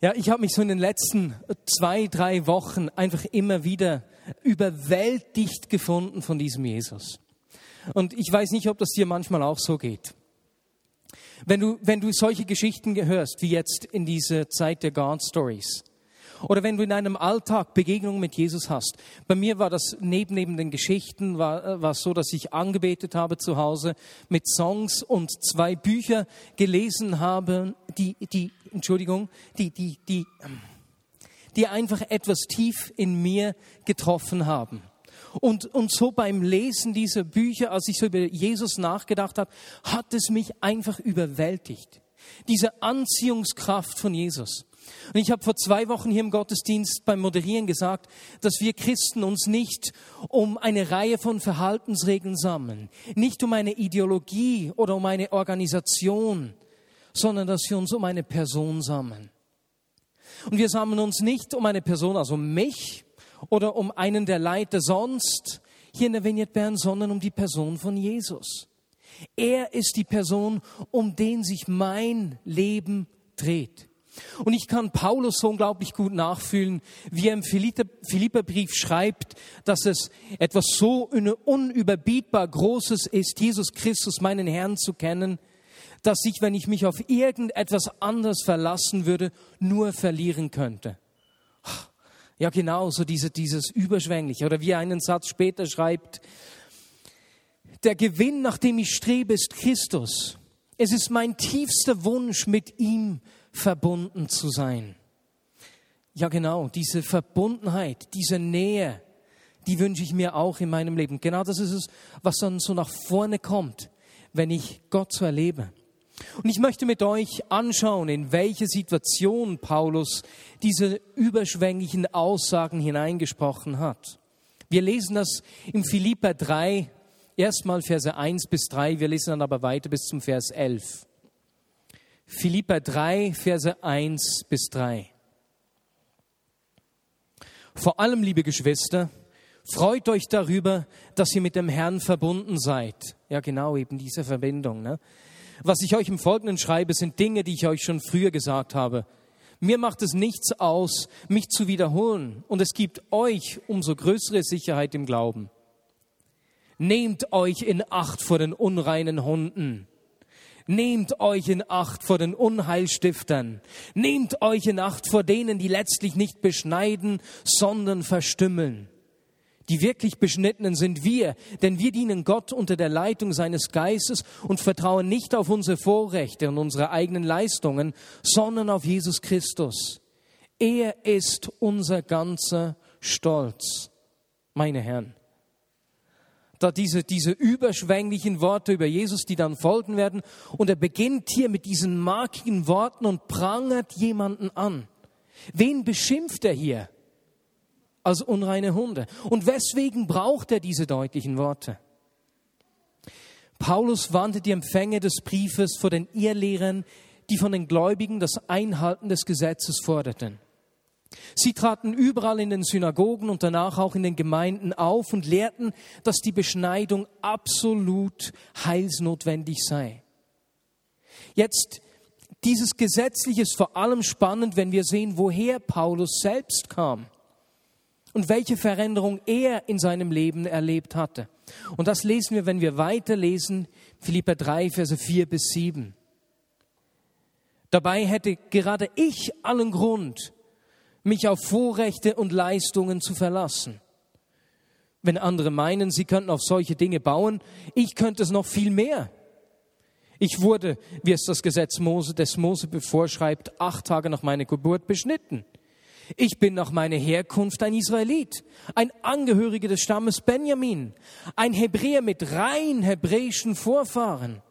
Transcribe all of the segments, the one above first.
Ja, ich habe mich so in den letzten zwei, drei Wochen einfach immer wieder überwältigt gefunden von diesem Jesus. Und ich weiß nicht, ob das dir manchmal auch so geht. Wenn du, wenn du solche Geschichten hörst, wie jetzt in dieser Zeit der God Stories, oder wenn du in deinem Alltag Begegnungen mit Jesus hast. Bei mir war das neben, neben den Geschichten, war, äh, war so, dass ich angebetet habe zu Hause mit Songs und zwei Bücher gelesen habe, die, die Entschuldigung, die, die, die, die einfach etwas tief in mir getroffen haben. Und, und so beim Lesen dieser Bücher, als ich so über Jesus nachgedacht habe, hat es mich einfach überwältigt. Diese Anziehungskraft von Jesus. Und ich habe vor zwei Wochen hier im Gottesdienst beim Moderieren gesagt, dass wir Christen uns nicht um eine Reihe von Verhaltensregeln sammeln, nicht um eine Ideologie oder um eine Organisation, sondern dass wir uns um eine Person sammeln. Und wir sammeln uns nicht um eine Person, also um mich oder um einen der Leiter sonst hier in der Vignette Bern, sondern um die Person von Jesus. Er ist die Person, um den sich mein Leben dreht. Und ich kann Paulus so unglaublich gut nachfühlen, wie er im Philipperbrief schreibt, dass es etwas so unüberbietbar Großes ist, Jesus Christus, meinen Herrn, zu kennen, dass ich, wenn ich mich auf irgendetwas anderes verlassen würde, nur verlieren könnte. Ja, genau, so diese, dieses Überschwängliche. Oder wie er einen Satz später schreibt, der Gewinn, nach dem ich strebe, ist Christus. Es ist mein tiefster Wunsch, mit ihm verbunden zu sein. Ja, genau, diese Verbundenheit, diese Nähe, die wünsche ich mir auch in meinem Leben. Genau das ist es, was dann so nach vorne kommt, wenn ich Gott so erlebe. Und ich möchte mit euch anschauen, in welche Situation Paulus diese überschwänglichen Aussagen hineingesprochen hat. Wir lesen das im Philipper 3, erstmal Verse 1 bis 3, wir lesen dann aber weiter bis zum Vers 11. Philipper 3, Verse 1 bis 3. Vor allem, liebe Geschwister, freut euch darüber, dass ihr mit dem Herrn verbunden seid. Ja, genau, eben diese Verbindung. Ne? Was ich euch im Folgenden schreibe, sind Dinge, die ich euch schon früher gesagt habe. Mir macht es nichts aus, mich zu wiederholen, und es gibt euch umso größere Sicherheit im Glauben. Nehmt euch in Acht vor den unreinen Hunden Nehmt euch in Acht vor den Unheilstiftern. Nehmt euch in Acht vor denen, die letztlich nicht beschneiden, sondern verstümmeln. Die wirklich Beschnittenen sind wir, denn wir dienen Gott unter der Leitung seines Geistes und vertrauen nicht auf unsere Vorrechte und unsere eigenen Leistungen, sondern auf Jesus Christus. Er ist unser ganzer Stolz. Meine Herren da diese, diese überschwänglichen Worte über Jesus, die dann folgen werden. Und er beginnt hier mit diesen markigen Worten und prangert jemanden an. Wen beschimpft er hier? Als unreine Hunde. Und weswegen braucht er diese deutlichen Worte? Paulus warnte die Empfänger des Briefes vor den Irrlehrern, die von den Gläubigen das Einhalten des Gesetzes forderten. Sie traten überall in den Synagogen und danach auch in den Gemeinden auf und lehrten, dass die Beschneidung absolut heilsnotwendig sei. Jetzt, dieses Gesetzliche ist vor allem spannend, wenn wir sehen, woher Paulus selbst kam und welche Veränderung er in seinem Leben erlebt hatte. Und das lesen wir, wenn wir weiterlesen, Philippa 3, Verse 4 bis 7. Dabei hätte gerade ich allen Grund, mich auf Vorrechte und Leistungen zu verlassen. Wenn andere meinen, sie könnten auf solche Dinge bauen, ich könnte es noch viel mehr. Ich wurde, wie es das Gesetz Mose, des Mose bevorschreibt, acht Tage nach meiner Geburt beschnitten. Ich bin nach meiner Herkunft ein Israelit, ein Angehöriger des Stammes Benjamin, ein Hebräer mit rein hebräischen Vorfahren.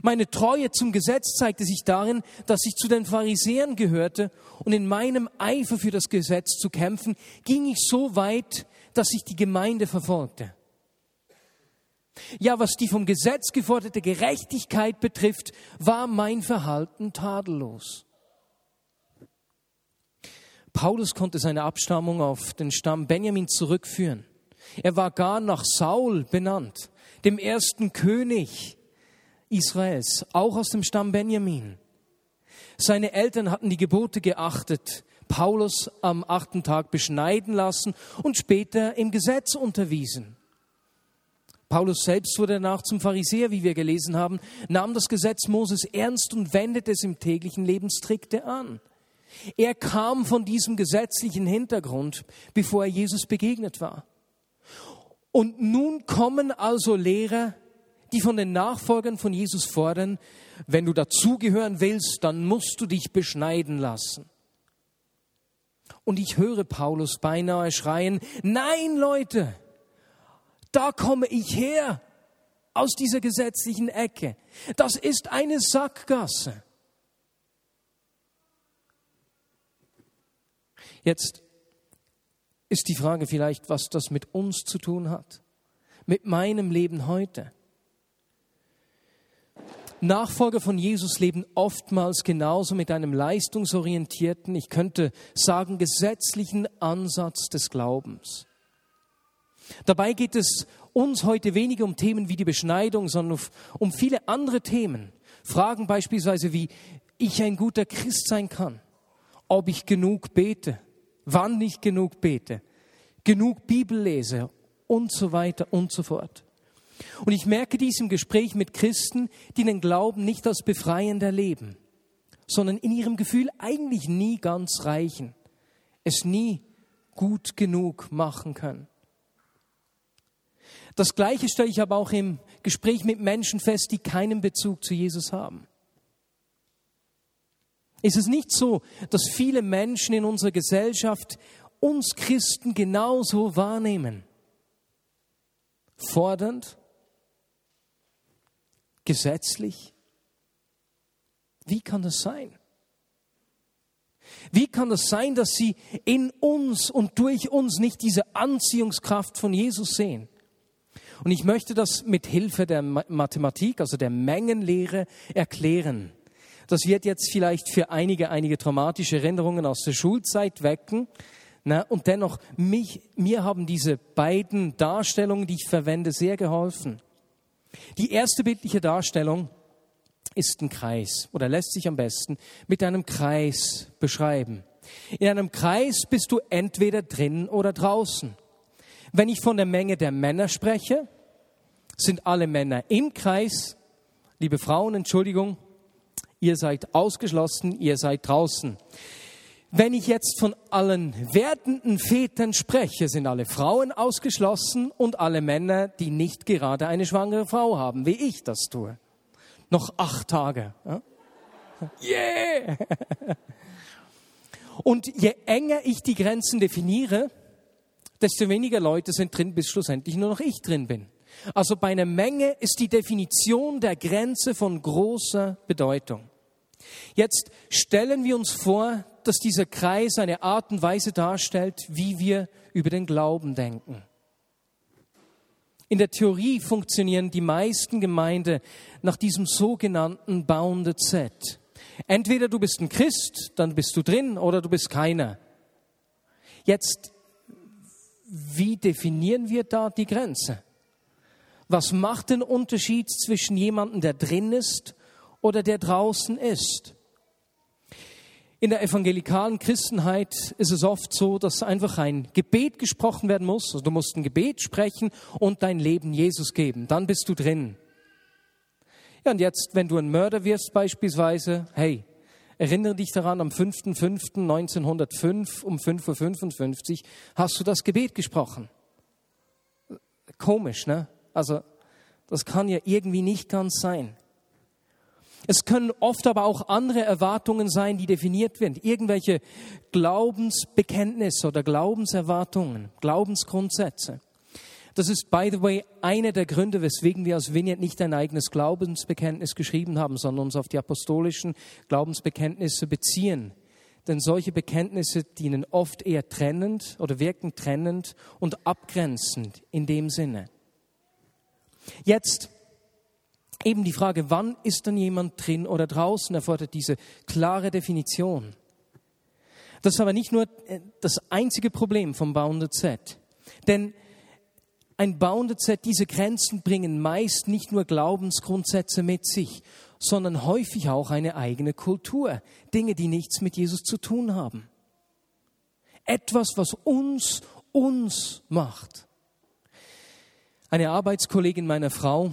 Meine Treue zum Gesetz zeigte sich darin, dass ich zu den Pharisäern gehörte und in meinem Eifer für das Gesetz zu kämpfen, ging ich so weit, dass ich die Gemeinde verfolgte. Ja, was die vom Gesetz geforderte Gerechtigkeit betrifft, war mein Verhalten tadellos. Paulus konnte seine Abstammung auf den Stamm Benjamin zurückführen. Er war gar nach Saul benannt, dem ersten König Israels, auch aus dem Stamm Benjamin. Seine Eltern hatten die Gebote geachtet, Paulus am achten Tag beschneiden lassen und später im Gesetz unterwiesen. Paulus selbst wurde danach zum Pharisäer, wie wir gelesen haben, nahm das Gesetz Moses ernst und wendete es im täglichen Leben strikte an. Er kam von diesem gesetzlichen Hintergrund, bevor er Jesus begegnet war. Und nun kommen also Lehrer, die von den Nachfolgern von Jesus fordern, wenn du dazugehören willst, dann musst du dich beschneiden lassen. Und ich höre Paulus beinahe schreien, nein Leute, da komme ich her aus dieser gesetzlichen Ecke. Das ist eine Sackgasse. Jetzt ist die Frage vielleicht, was das mit uns zu tun hat, mit meinem Leben heute. Nachfolger von Jesus leben oftmals genauso mit einem leistungsorientierten, ich könnte sagen, gesetzlichen Ansatz des Glaubens. Dabei geht es uns heute weniger um Themen wie die Beschneidung, sondern um viele andere Themen. Fragen beispielsweise, wie ich ein guter Christ sein kann, ob ich genug bete, wann ich genug bete, genug Bibel lese und so weiter und so fort. Und ich merke dies im Gespräch mit Christen, die den Glauben nicht als befreiender leben, sondern in ihrem Gefühl eigentlich nie ganz reichen, es nie gut genug machen können. Das Gleiche stelle ich aber auch im Gespräch mit Menschen fest, die keinen Bezug zu Jesus haben. Ist es nicht so, dass viele Menschen in unserer Gesellschaft uns Christen genauso wahrnehmen? Fordernd? Gesetzlich? Wie kann das sein? Wie kann das sein, dass sie in uns und durch uns nicht diese Anziehungskraft von Jesus sehen? Und ich möchte das mit Hilfe der Mathematik, also der Mengenlehre, erklären. Das wird jetzt vielleicht für einige einige traumatische Erinnerungen aus der Schulzeit wecken. Na, und dennoch, mich, mir haben diese beiden Darstellungen, die ich verwende, sehr geholfen. Die erste bildliche Darstellung ist ein Kreis oder lässt sich am besten mit einem Kreis beschreiben. In einem Kreis bist du entweder drin oder draußen. Wenn ich von der Menge der Männer spreche, sind alle Männer im Kreis. Liebe Frauen, Entschuldigung, ihr seid ausgeschlossen, ihr seid draußen. Wenn ich jetzt von allen werdenden Vätern spreche, sind alle Frauen ausgeschlossen und alle Männer, die nicht gerade eine schwangere Frau haben, wie ich das tue. Noch acht Tage. Yeah! Und je enger ich die Grenzen definiere, desto weniger Leute sind drin, bis schlussendlich nur noch ich drin bin. Also bei einer Menge ist die Definition der Grenze von großer Bedeutung. Jetzt stellen wir uns vor, dass dieser Kreis eine Art und Weise darstellt, wie wir über den Glauben denken. In der Theorie funktionieren die meisten Gemeinden nach diesem sogenannten Bounded Set. Entweder du bist ein Christ, dann bist du drin, oder du bist keiner. Jetzt wie definieren wir da die Grenze? Was macht den Unterschied zwischen jemandem, der drin ist oder der draußen ist? In der evangelikalen Christenheit ist es oft so, dass einfach ein Gebet gesprochen werden muss. Also du musst ein Gebet sprechen und dein Leben Jesus geben. Dann bist du drin. Ja, und jetzt, wenn du ein Mörder wirst beispielsweise, hey, Erinnere dich daran, am 5.5.1905 um 5.55 Uhr hast du das Gebet gesprochen. Komisch, ne? Also, das kann ja irgendwie nicht ganz sein. Es können oft aber auch andere Erwartungen sein, die definiert werden. Irgendwelche Glaubensbekenntnisse oder Glaubenserwartungen, Glaubensgrundsätze. Das ist, by the way, einer der Gründe, weswegen wir als Vineyard nicht ein eigenes Glaubensbekenntnis geschrieben haben, sondern uns auf die apostolischen Glaubensbekenntnisse beziehen. Denn solche Bekenntnisse dienen oft eher trennend oder wirken trennend und abgrenzend in dem Sinne. Jetzt eben die Frage, wann ist dann jemand drin oder draußen, erfordert diese klare Definition. Das ist aber nicht nur äh, das einzige Problem vom Bounded Set. Denn ein Bounded Set, diese Grenzen bringen meist nicht nur Glaubensgrundsätze mit sich, sondern häufig auch eine eigene Kultur. Dinge, die nichts mit Jesus zu tun haben. Etwas, was uns uns macht. Eine Arbeitskollegin meiner Frau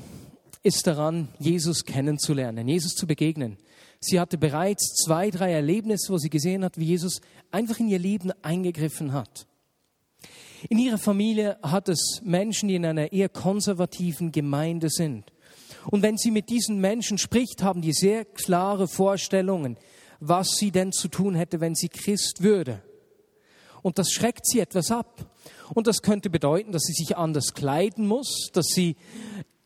ist daran, Jesus kennenzulernen, Jesus zu begegnen. Sie hatte bereits zwei, drei Erlebnisse, wo sie gesehen hat, wie Jesus einfach in ihr Leben eingegriffen hat. In ihrer Familie hat es Menschen, die in einer eher konservativen Gemeinde sind. Und wenn sie mit diesen Menschen spricht, haben die sehr klare Vorstellungen, was sie denn zu tun hätte, wenn sie Christ würde. Und das schreckt sie etwas ab. Und das könnte bedeuten, dass sie sich anders kleiden muss, dass sie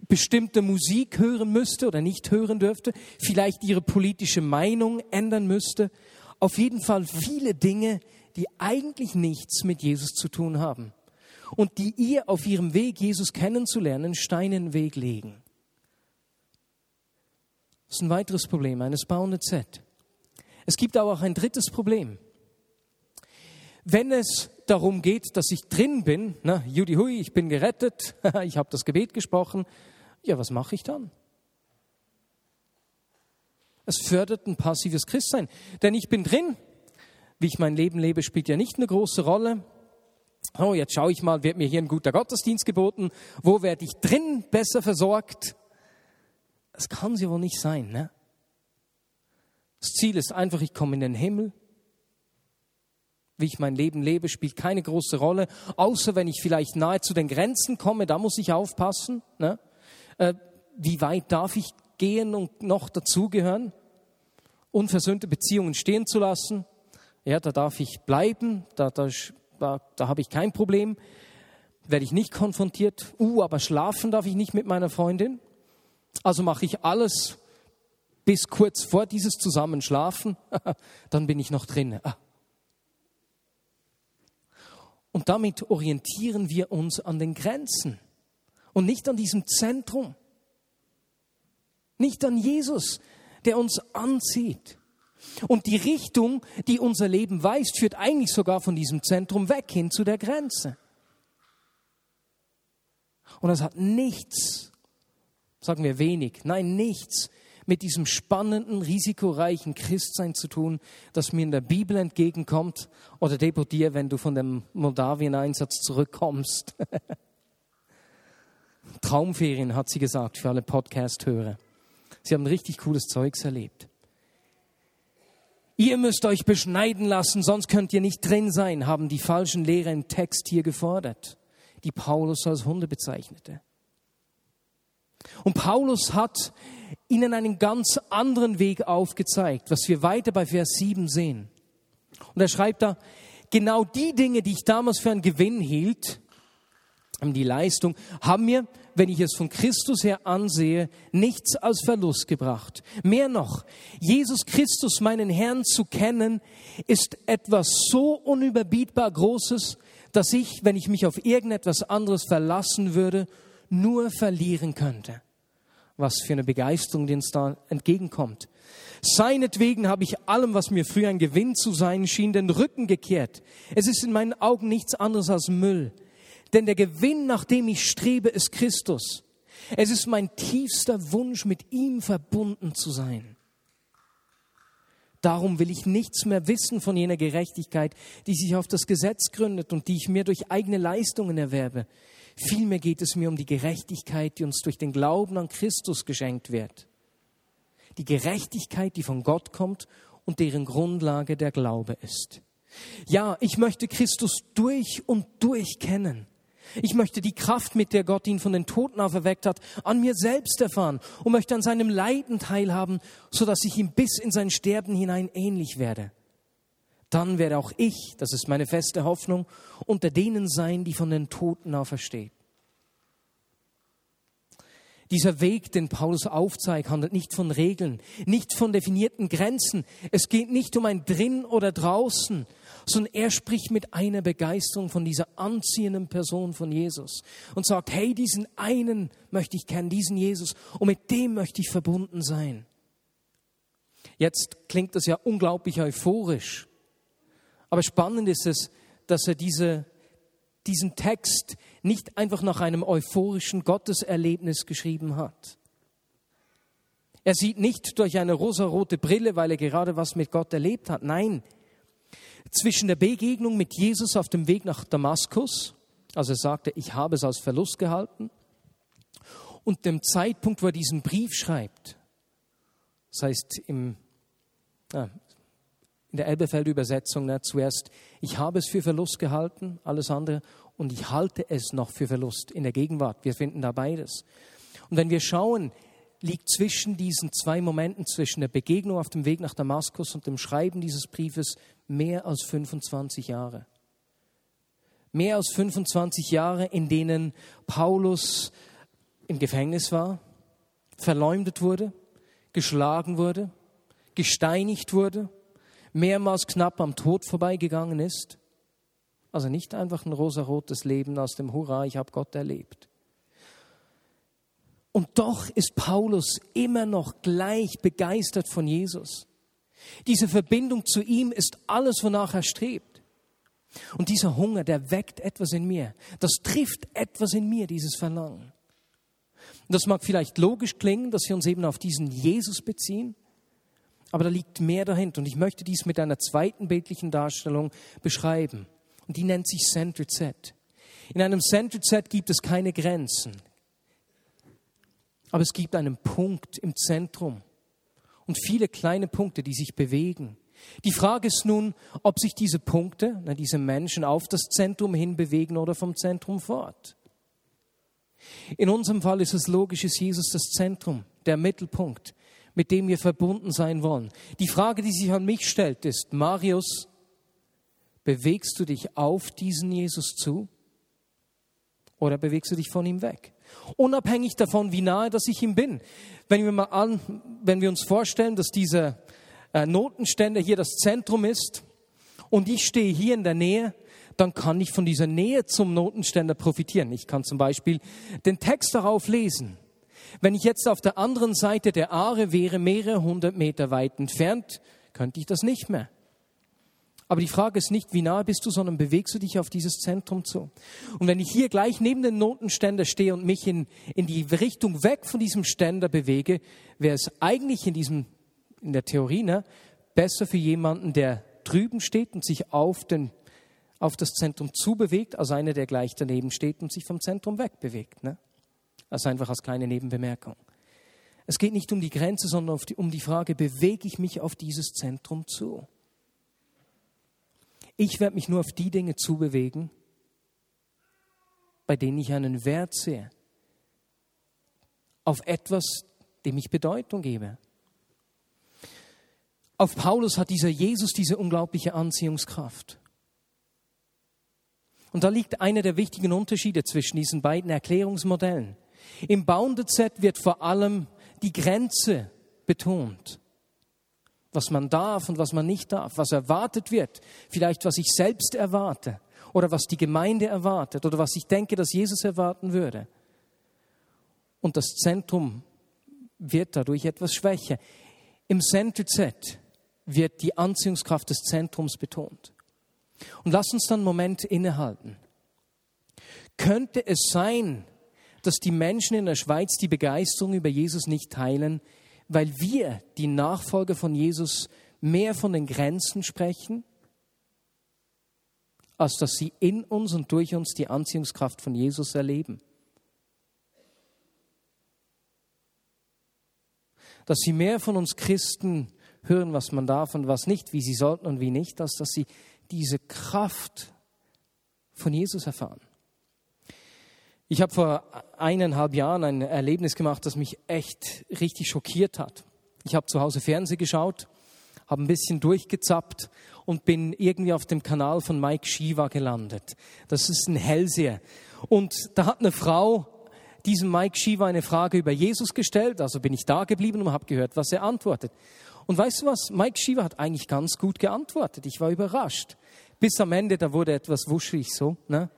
bestimmte Musik hören müsste oder nicht hören dürfte, vielleicht ihre politische Meinung ändern müsste. Auf jeden Fall viele Dinge, die eigentlich nichts mit Jesus zu tun haben und die ihr auf ihrem Weg, Jesus kennenzulernen, Steine in den Weg legen. Das ist ein weiteres Problem eines bauenden Z. Es gibt aber auch ein drittes Problem. Wenn es darum geht, dass ich drin bin, na, Judy Hui, ich bin gerettet, ich habe das Gebet gesprochen, ja, was mache ich dann? Es fördert ein passives Christsein, denn ich bin drin. Wie ich mein Leben lebe, spielt ja nicht eine große Rolle. Oh, jetzt schaue ich mal, wird mir hier ein guter Gottesdienst geboten? Wo werde ich drin besser versorgt? Das kann sie wohl nicht sein, ne? Das Ziel ist einfach, ich komme in den Himmel wie ich mein Leben lebe, spielt keine große Rolle, außer wenn ich vielleicht nahe zu den Grenzen komme, da muss ich aufpassen. Ne? Äh, wie weit darf ich gehen und noch dazugehören? Unversöhnte Beziehungen stehen zu lassen, ja, da darf ich bleiben, da, da, da, da habe ich kein Problem, werde ich nicht konfrontiert. Uh, aber schlafen darf ich nicht mit meiner Freundin. Also mache ich alles bis kurz vor dieses Zusammenschlafen, dann bin ich noch drin. Und damit orientieren wir uns an den Grenzen und nicht an diesem Zentrum. Nicht an Jesus, der uns anzieht. Und die Richtung, die unser Leben weist, führt eigentlich sogar von diesem Zentrum weg hin zu der Grenze. Und das hat nichts, sagen wir wenig, nein, nichts mit diesem spannenden, risikoreichen Christsein zu tun, das mir in der Bibel entgegenkommt oder deportier, wenn du von dem Moldawien-Einsatz zurückkommst. Traumferien, hat sie gesagt, für alle Podcast-Hörer. Sie haben richtig cooles Zeugs erlebt. Ihr müsst euch beschneiden lassen, sonst könnt ihr nicht drin sein, haben die falschen Lehrer im Text hier gefordert, die Paulus als Hunde bezeichnete. Und Paulus hat ihnen einen ganz anderen Weg aufgezeigt, was wir weiter bei Vers 7 sehen. Und er schreibt da, genau die Dinge, die ich damals für einen Gewinn hielt, die Leistung, haben mir, wenn ich es von Christus her ansehe, nichts als Verlust gebracht. Mehr noch, Jesus Christus, meinen Herrn zu kennen, ist etwas so unüberbietbar Großes, dass ich, wenn ich mich auf irgendetwas anderes verlassen würde, nur verlieren könnte. Was für eine Begeisterung, die uns da entgegenkommt. Seinetwegen habe ich allem, was mir früher ein Gewinn zu sein schien, den Rücken gekehrt. Es ist in meinen Augen nichts anderes als Müll. Denn der Gewinn, nach dem ich strebe, ist Christus. Es ist mein tiefster Wunsch, mit ihm verbunden zu sein. Darum will ich nichts mehr wissen von jener Gerechtigkeit, die sich auf das Gesetz gründet und die ich mir durch eigene Leistungen erwerbe. Vielmehr geht es mir um die Gerechtigkeit, die uns durch den Glauben an Christus geschenkt wird. Die Gerechtigkeit, die von Gott kommt und deren Grundlage der Glaube ist. Ja, ich möchte Christus durch und durch kennen. Ich möchte die Kraft, mit der Gott ihn von den Toten auferweckt hat, an mir selbst erfahren und möchte an seinem Leiden teilhaben, so dass ich ihm bis in sein Sterben hinein ähnlich werde dann werde auch ich, das ist meine feste Hoffnung, unter denen sein, die von den Toten auferstehen. Dieser Weg, den Paulus aufzeigt, handelt nicht von Regeln, nicht von definierten Grenzen. Es geht nicht um ein Drin oder Draußen, sondern er spricht mit einer Begeisterung von dieser anziehenden Person von Jesus und sagt, hey, diesen einen möchte ich kennen, diesen Jesus, und mit dem möchte ich verbunden sein. Jetzt klingt das ja unglaublich euphorisch. Aber spannend ist es, dass er diese, diesen Text nicht einfach nach einem euphorischen Gotteserlebnis geschrieben hat. Er sieht nicht durch eine rosarote Brille, weil er gerade was mit Gott erlebt hat. Nein, zwischen der Begegnung mit Jesus auf dem Weg nach Damaskus, also er sagte, ich habe es als Verlust gehalten, und dem Zeitpunkt, wo er diesen Brief schreibt, das heißt im, ja, in der Elberfeld-Übersetzung ne, zuerst, ich habe es für Verlust gehalten, alles andere, und ich halte es noch für Verlust in der Gegenwart. Wir finden da beides. Und wenn wir schauen, liegt zwischen diesen zwei Momenten, zwischen der Begegnung auf dem Weg nach Damaskus und dem Schreiben dieses Briefes mehr als 25 Jahre. Mehr als 25 Jahre, in denen Paulus im Gefängnis war, verleumdet wurde, geschlagen wurde, gesteinigt wurde, mehrmals knapp am Tod vorbeigegangen ist. Also nicht einfach ein rosarotes Leben aus dem Hurra, ich habe Gott erlebt. Und doch ist Paulus immer noch gleich begeistert von Jesus. Diese Verbindung zu ihm ist alles, wonach er strebt. Und dieser Hunger, der weckt etwas in mir. Das trifft etwas in mir, dieses Verlangen. Und das mag vielleicht logisch klingen, dass wir uns eben auf diesen Jesus beziehen, aber da liegt mehr dahinter. Und ich möchte dies mit einer zweiten bildlichen Darstellung beschreiben. Und die nennt sich Centered Set. In einem Centered Set gibt es keine Grenzen, aber es gibt einen Punkt im Zentrum und viele kleine Punkte, die sich bewegen. Die Frage ist nun, ob sich diese Punkte, diese Menschen auf das Zentrum hin bewegen oder vom Zentrum fort. In unserem Fall ist es logisch, ist Jesus das Zentrum, der Mittelpunkt, mit dem wir verbunden sein wollen. Die Frage, die sich an mich stellt, ist, Marius, bewegst du dich auf diesen Jesus zu oder bewegst du dich von ihm weg? Unabhängig davon, wie nahe dass ich ihm bin. Wenn wir, mal an, wenn wir uns vorstellen, dass dieser äh, Notenständer hier das Zentrum ist und ich stehe hier in der Nähe, dann kann ich von dieser Nähe zum Notenständer profitieren. Ich kann zum Beispiel den Text darauf lesen. Wenn ich jetzt auf der anderen Seite der Aare wäre, mehrere hundert Meter weit entfernt, könnte ich das nicht mehr. Aber die Frage ist nicht, wie nahe bist du, sondern bewegst du dich auf dieses Zentrum zu. Und wenn ich hier gleich neben dem Notenständer stehe und mich in, in die Richtung weg von diesem Ständer bewege, wäre es eigentlich in, diesem, in der Theorie ne, besser für jemanden, der drüben steht und sich auf, den, auf das Zentrum zubewegt, als einer, der gleich daneben steht und sich vom Zentrum wegbewegt. Ne? Also einfach als kleine Nebenbemerkung. Es geht nicht um die Grenze, sondern die, um die Frage, bewege ich mich auf dieses Zentrum zu? Ich werde mich nur auf die Dinge zubewegen, bei denen ich einen Wert sehe. Auf etwas, dem ich Bedeutung gebe. Auf Paulus hat dieser Jesus diese unglaubliche Anziehungskraft. Und da liegt einer der wichtigen Unterschiede zwischen diesen beiden Erklärungsmodellen. Im Bounded Set wird vor allem die Grenze betont was man darf und was man nicht darf, was erwartet wird, vielleicht was ich selbst erwarte oder was die Gemeinde erwartet oder was ich denke, dass Jesus erwarten würde. Und das Zentrum wird dadurch etwas schwächer. Im Center Z wird die Anziehungskraft des Zentrums betont. Und lass uns dann einen Moment innehalten. Könnte es sein, dass die Menschen in der Schweiz die Begeisterung über Jesus nicht teilen, weil wir, die Nachfolger von Jesus, mehr von den Grenzen sprechen, als dass sie in uns und durch uns die Anziehungskraft von Jesus erleben. Dass sie mehr von uns Christen hören, was man darf und was nicht, wie sie sollten und wie nicht, als dass sie diese Kraft von Jesus erfahren. Ich habe vor eineinhalb Jahren ein Erlebnis gemacht, das mich echt richtig schockiert hat. Ich habe zu Hause Fernsehen geschaut, habe ein bisschen durchgezappt und bin irgendwie auf dem Kanal von Mike Shiva gelandet. Das ist ein Hellseher. Und da hat eine Frau diesem Mike Shiva eine Frage über Jesus gestellt. Also bin ich da geblieben und habe gehört, was er antwortet. Und weißt du was? Mike Shiva hat eigentlich ganz gut geantwortet. Ich war überrascht. Bis am Ende, da wurde etwas wuschig so. Ne?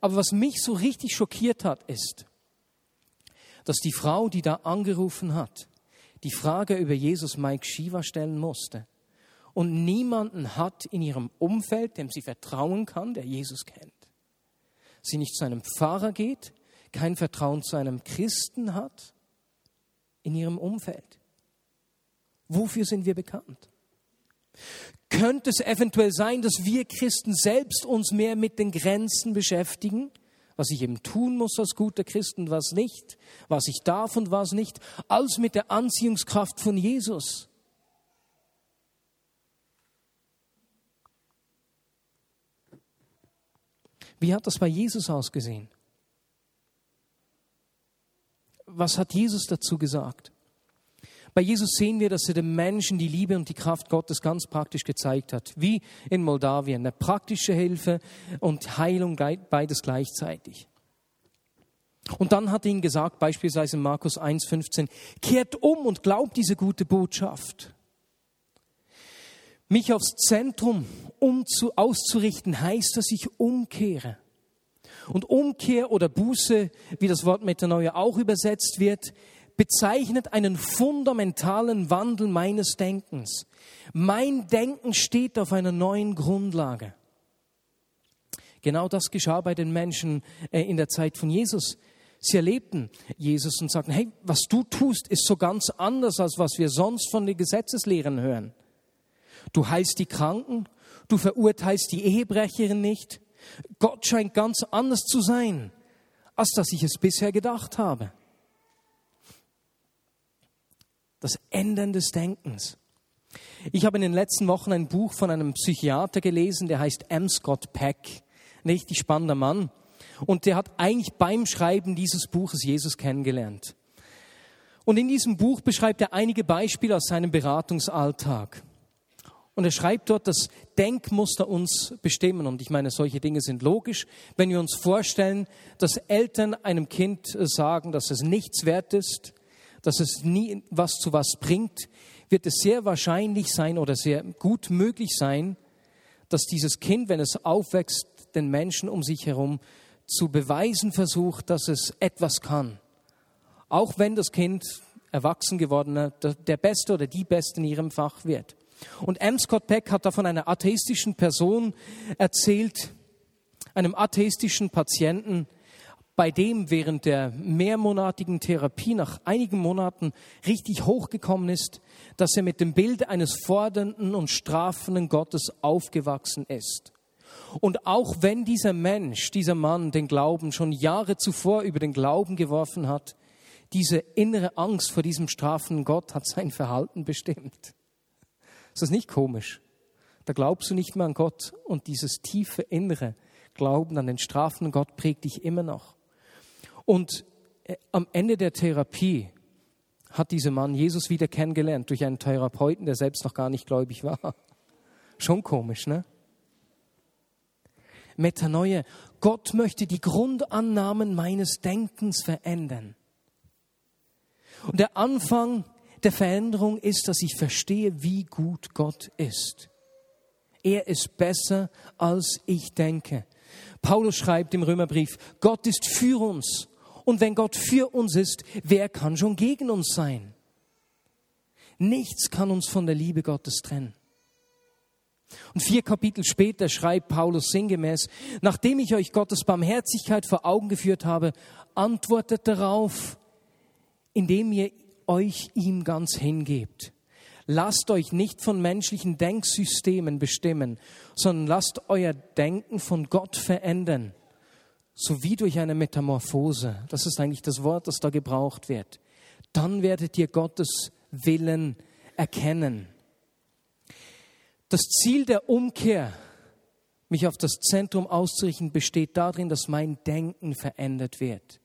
Aber was mich so richtig schockiert hat, ist, dass die Frau, die da angerufen hat, die Frage über Jesus Mike Shiva stellen musste. Und niemanden hat in ihrem Umfeld, dem sie vertrauen kann, der Jesus kennt. Sie nicht zu einem Pfarrer geht, kein Vertrauen zu einem Christen hat in ihrem Umfeld. Wofür sind wir bekannt? Könnte es eventuell sein, dass wir Christen selbst uns mehr mit den Grenzen beschäftigen? Was ich eben tun muss als guter Christen, was nicht, was ich darf und was nicht, als mit der Anziehungskraft von Jesus. Wie hat das bei Jesus ausgesehen? Was hat Jesus dazu gesagt? Bei Jesus sehen wir, dass er den Menschen die Liebe und die Kraft Gottes ganz praktisch gezeigt hat, wie in Moldawien. Eine praktische Hilfe und Heilung, beides gleichzeitig. Und dann hat er ihnen gesagt, beispielsweise in Markus 1,15, kehrt um und glaubt diese gute Botschaft. Mich aufs Zentrum um zu, auszurichten, heißt, dass ich umkehre. Und Umkehr oder Buße, wie das Wort Metanoia auch übersetzt wird, bezeichnet einen fundamentalen Wandel meines Denkens. Mein Denken steht auf einer neuen Grundlage. Genau das geschah bei den Menschen äh, in der Zeit von Jesus. Sie erlebten Jesus und sagten, hey, was du tust, ist so ganz anders, als was wir sonst von den Gesetzeslehren hören. Du heilst die Kranken, du verurteilst die Ehebrecherin nicht. Gott scheint ganz anders zu sein, als dass ich es bisher gedacht habe. Das Ändern des Denkens. Ich habe in den letzten Wochen ein Buch von einem Psychiater gelesen, der heißt M. Scott Peck. Ein richtig spannender Mann. Und der hat eigentlich beim Schreiben dieses Buches Jesus kennengelernt. Und in diesem Buch beschreibt er einige Beispiele aus seinem Beratungsalltag. Und er schreibt dort, dass Denkmuster uns bestimmen. Und ich meine, solche Dinge sind logisch. Wenn wir uns vorstellen, dass Eltern einem Kind sagen, dass es nichts wert ist, dass es nie was zu was bringt, wird es sehr wahrscheinlich sein oder sehr gut möglich sein, dass dieses Kind, wenn es aufwächst, den Menschen um sich herum zu beweisen versucht, dass es etwas kann. Auch wenn das Kind erwachsen geworden der Beste oder die Beste in ihrem Fach wird. Und M. Scott Peck hat da von einer atheistischen Person erzählt, einem atheistischen Patienten, bei dem während der mehrmonatigen Therapie nach einigen Monaten richtig hochgekommen ist, dass er mit dem Bild eines fordernden und strafenden Gottes aufgewachsen ist. Und auch wenn dieser Mensch, dieser Mann den Glauben schon Jahre zuvor über den Glauben geworfen hat, diese innere Angst vor diesem strafenden Gott hat sein Verhalten bestimmt. Ist das nicht komisch? Da glaubst du nicht mehr an Gott und dieses tiefe innere Glauben an den strafenden Gott prägt dich immer noch. Und äh, am Ende der Therapie hat dieser Mann Jesus wieder kennengelernt durch einen Therapeuten, der selbst noch gar nicht gläubig war. Schon komisch, ne? Metanoia. Gott möchte die Grundannahmen meines Denkens verändern. Und der Anfang der Veränderung ist, dass ich verstehe, wie gut Gott ist. Er ist besser, als ich denke. Paulus schreibt im Römerbrief, Gott ist für uns. Und wenn Gott für uns ist, wer kann schon gegen uns sein? Nichts kann uns von der Liebe Gottes trennen. Und vier Kapitel später schreibt Paulus sinngemäß, nachdem ich euch Gottes Barmherzigkeit vor Augen geführt habe, antwortet darauf, indem ihr euch ihm ganz hingebt. Lasst euch nicht von menschlichen Denksystemen bestimmen, sondern lasst euer Denken von Gott verändern, sowie durch eine Metamorphose. Das ist eigentlich das Wort, das da gebraucht wird. Dann werdet ihr Gottes Willen erkennen. Das Ziel der Umkehr, mich auf das Zentrum auszurichten, besteht darin, dass mein Denken verändert wird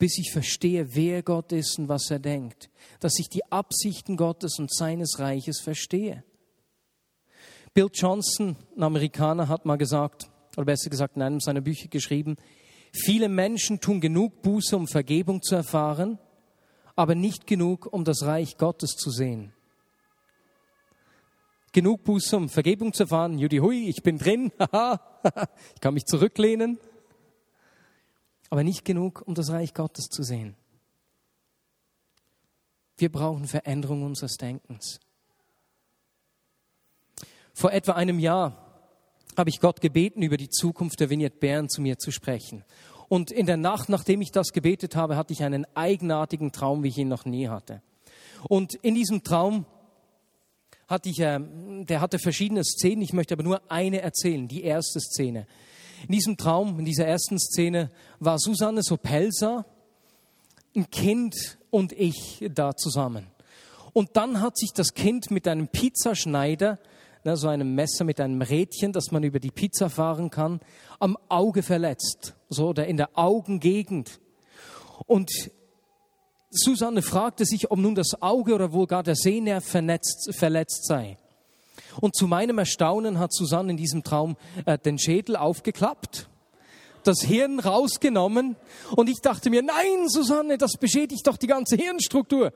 bis ich verstehe, wer Gott ist und was er denkt, dass ich die Absichten Gottes und seines Reiches verstehe. Bill Johnson, ein Amerikaner, hat mal gesagt, oder besser gesagt in einem seiner Bücher geschrieben, viele Menschen tun genug Buße, um Vergebung zu erfahren, aber nicht genug, um das Reich Gottes zu sehen. Genug Buße, um Vergebung zu erfahren, Judy Hui, ich bin drin, ich kann mich zurücklehnen aber nicht genug, um das Reich Gottes zu sehen. Wir brauchen Veränderung unseres Denkens. Vor etwa einem Jahr habe ich Gott gebeten, über die Zukunft der Vignette Bern zu mir zu sprechen. Und in der Nacht, nachdem ich das gebetet habe, hatte ich einen eigenartigen Traum, wie ich ihn noch nie hatte. Und in diesem Traum hatte ich, äh, der hatte verschiedene Szenen, ich möchte aber nur eine erzählen, die erste Szene. In diesem Traum, in dieser ersten Szene, war Susanne Sopelsa, ein Kind und ich da zusammen. Und dann hat sich das Kind mit einem Pizzaschneider, ne, so einem Messer mit einem Rädchen, das man über die Pizza fahren kann, am Auge verletzt, so oder in der Augengegend. Und Susanne fragte sich, ob nun das Auge oder wohl gar der Sehnerv vernetzt, verletzt sei. Und zu meinem Erstaunen hat Susanne in diesem Traum äh, den Schädel aufgeklappt, das Hirn rausgenommen und ich dachte mir, nein, Susanne, das beschädigt doch die ganze Hirnstruktur.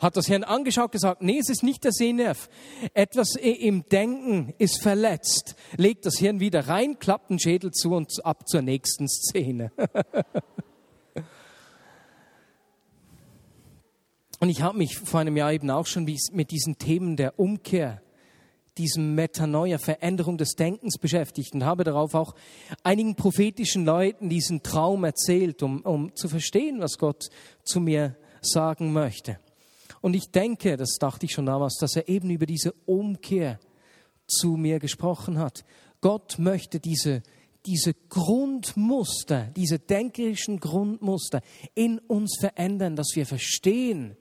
Hat das Hirn angeschaut, gesagt, nee, es ist nicht der Sehnerv. Etwas im Denken ist verletzt. Legt das Hirn wieder rein, klappt den Schädel zu und ab zur nächsten Szene. Und ich habe mich vor einem Jahr eben auch schon mit diesen Themen der Umkehr, diesem Metanoia, Veränderung des Denkens beschäftigt und habe darauf auch einigen prophetischen Leuten diesen Traum erzählt, um, um zu verstehen, was Gott zu mir sagen möchte. Und ich denke, das dachte ich schon damals, dass er eben über diese Umkehr zu mir gesprochen hat. Gott möchte diese, diese Grundmuster, diese denkerischen Grundmuster in uns verändern, dass wir verstehen,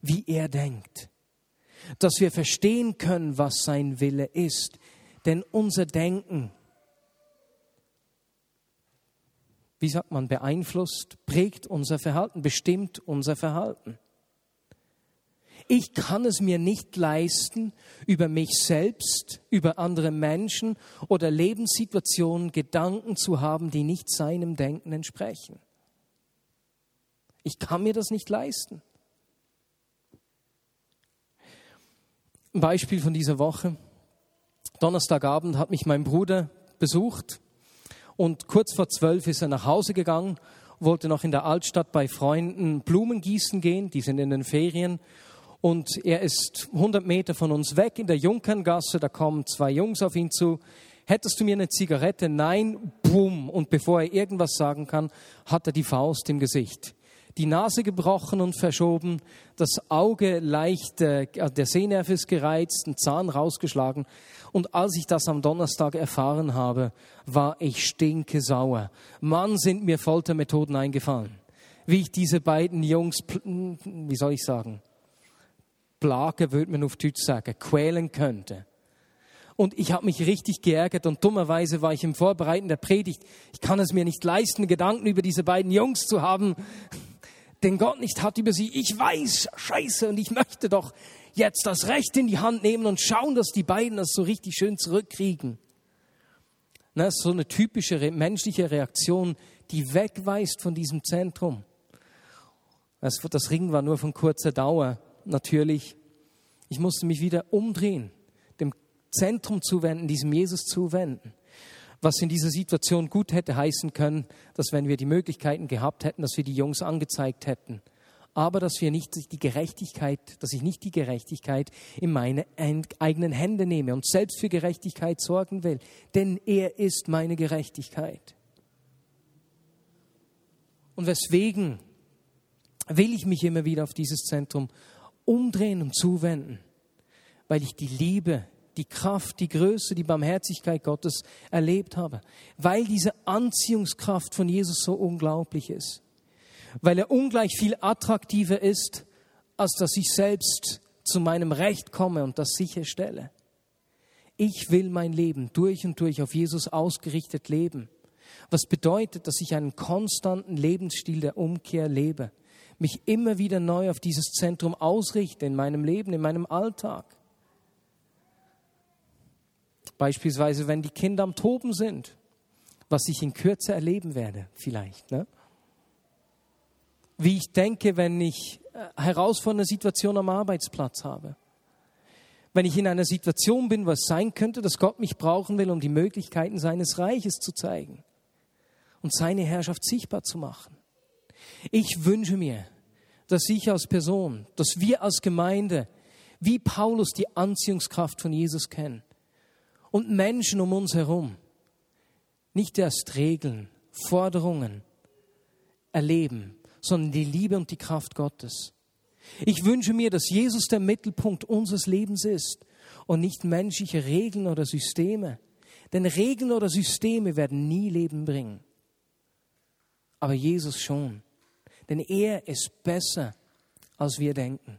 wie er denkt. Dass wir verstehen können, was sein Wille ist. Denn unser Denken, wie sagt man, beeinflusst, prägt unser Verhalten, bestimmt unser Verhalten. Ich kann es mir nicht leisten, über mich selbst, über andere Menschen oder Lebenssituationen Gedanken zu haben, die nicht seinem Denken entsprechen. Ich kann mir das nicht leisten. Ein Beispiel von dieser Woche. Donnerstagabend hat mich mein Bruder besucht und kurz vor zwölf ist er nach Hause gegangen, wollte noch in der Altstadt bei Freunden Blumen gießen gehen, die sind in den Ferien. Und er ist 100 Meter von uns weg in der Junkerngasse, da kommen zwei Jungs auf ihn zu. Hättest du mir eine Zigarette? Nein, bumm. Und bevor er irgendwas sagen kann, hat er die Faust im Gesicht die Nase gebrochen und verschoben, das Auge leicht, äh, der Sehnerv ist gereizt, ein Zahn rausgeschlagen. Und als ich das am Donnerstag erfahren habe, war ich stinke sauer. Mann, sind mir Foltermethoden eingefallen. Wie ich diese beiden Jungs, wie soll ich sagen, Plage, würde man auf Deutsch sagen, quälen könnte. Und ich habe mich richtig geärgert und dummerweise war ich im Vorbereiten der Predigt. Ich kann es mir nicht leisten, Gedanken über diese beiden Jungs zu haben den Gott nicht hat über sie. Ich weiß, scheiße, und ich möchte doch jetzt das Recht in die Hand nehmen und schauen, dass die beiden das so richtig schön zurückkriegen. Das ist so eine typische menschliche Reaktion, die wegweist von diesem Zentrum. Das, Ringen war nur von kurzer Dauer, natürlich. Ich musste mich wieder umdrehen, dem Zentrum zuwenden, diesem Jesus zuwenden was in dieser Situation gut hätte heißen können, dass wenn wir die Möglichkeiten gehabt hätten, dass wir die Jungs angezeigt hätten. Aber dass wir nicht die Gerechtigkeit, dass ich nicht die Gerechtigkeit in meine eigenen Hände nehme und selbst für Gerechtigkeit sorgen will. Denn er ist meine Gerechtigkeit. Und weswegen will ich mich immer wieder auf dieses Zentrum umdrehen und zuwenden? Weil ich die Liebe die Kraft, die Größe, die Barmherzigkeit Gottes erlebt habe, weil diese Anziehungskraft von Jesus so unglaublich ist, weil er ungleich viel attraktiver ist, als dass ich selbst zu meinem Recht komme und das sicherstelle. Ich will mein Leben durch und durch auf Jesus ausgerichtet leben. Was bedeutet, dass ich einen konstanten Lebensstil der Umkehr lebe, mich immer wieder neu auf dieses Zentrum ausrichte in meinem Leben, in meinem Alltag. Beispielsweise, wenn die Kinder am Toben sind, was ich in Kürze erleben werde, vielleicht. Ne? Wie ich denke, wenn ich äh, herausfordernde Situation am Arbeitsplatz habe. Wenn ich in einer Situation bin, was sein könnte, dass Gott mich brauchen will, um die Möglichkeiten seines Reiches zu zeigen und seine Herrschaft sichtbar zu machen. Ich wünsche mir, dass ich als Person, dass wir als Gemeinde, wie Paulus die Anziehungskraft von Jesus kennen und Menschen um uns herum nicht erst Regeln, Forderungen erleben, sondern die Liebe und die Kraft Gottes. Ich wünsche mir, dass Jesus der Mittelpunkt unseres Lebens ist und nicht menschliche Regeln oder Systeme. Denn Regeln oder Systeme werden nie Leben bringen. Aber Jesus schon. Denn er ist besser, als wir denken.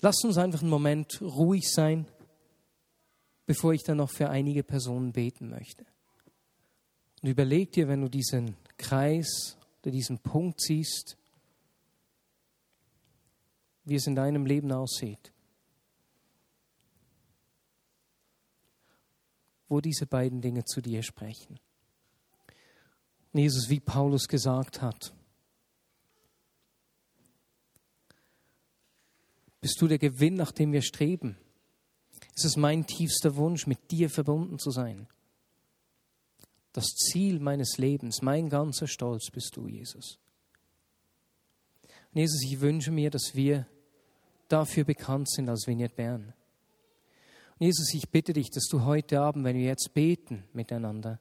Lasst uns einfach einen Moment ruhig sein, bevor ich dann noch für einige Personen beten möchte. Und überleg dir, wenn du diesen Kreis oder diesen Punkt siehst, wie es in deinem Leben aussieht. Wo diese beiden Dinge zu dir sprechen. Jesus, wie Paulus gesagt hat, bist du der Gewinn, nach dem wir streben. Es ist mein tiefster Wunsch, mit dir verbunden zu sein. Das Ziel meines Lebens, mein ganzer Stolz bist du, Jesus. Und Jesus, ich wünsche mir, dass wir dafür bekannt sind als Vignette Bern. Und Jesus, ich bitte dich, dass du heute Abend, wenn wir jetzt beten miteinander,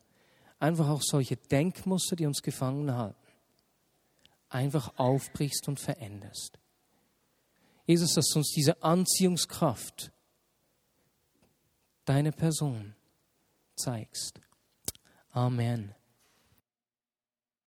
einfach auch solche Denkmuster, die uns gefangen halten, einfach aufbrichst und veränderst. Jesus, dass du uns diese Anziehungskraft deiner Person zeigst. Amen.